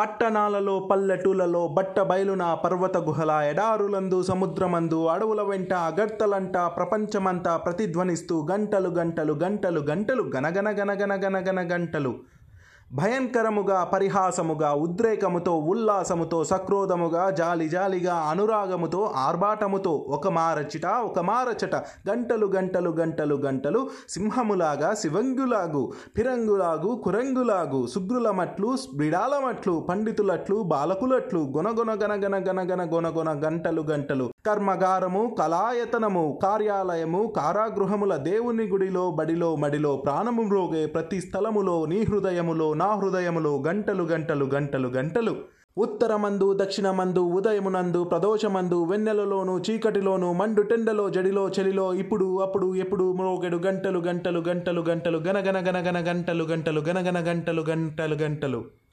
పట్టణాలలో పల్లెటూలలో బట్ట బయలున పర్వత గుహల ఎడారులందు సముద్రమందు అడవుల వెంట అగర్తలంట ప్రపంచమంతా ప్రతిధ్వనిస్తూ గంటలు గంటలు గంటలు గంటలు గనగన గనగన గనగన గంటలు. భయంకరముగా పరిహాసముగా ఉద్రేకముతో ఉల్లాసముతో సక్రోధముగా జాలి జాలిగా అనురాగముతో ఆర్భాటముతో ఒక మారచిట ఒక మారచట గంటలు గంటలు గంటలు గంటలు సింహములాగా శివంగులాగు ఫిరంగులాగు కురంగులాగు శుగ్రులమట్లు బిడాలమట్లు పండితులట్లు బాలకులట్లు గొనగొన గనగన గనగన గొనగొన గంటలు గంటలు కర్మగారము కళాయతనము కార్యాలయము కారాగృహముల దేవుని గుడిలో బడిలో మడిలో ప్రాణము మ్రోగే ప్రతి స్థలములో నీ హృదయములో నా హృదయములో గంటలు గంటలు గంటలు గంటలు. ఉత్తరమందు దక్షిణమందు ఉదయమునందు ప్రదోషమందు వెన్నెలలోను చీకటిలోను మండు టెండలో జడిలో చలిలో ఇప్పుడు అప్పుడు ఎప్పుడు మ్రోగెడు గంటలు గంటలు గంటలు గంటలు గనగన గనగన గంటలు గంటలు గనగన గంటలు గంటలు గంటలు.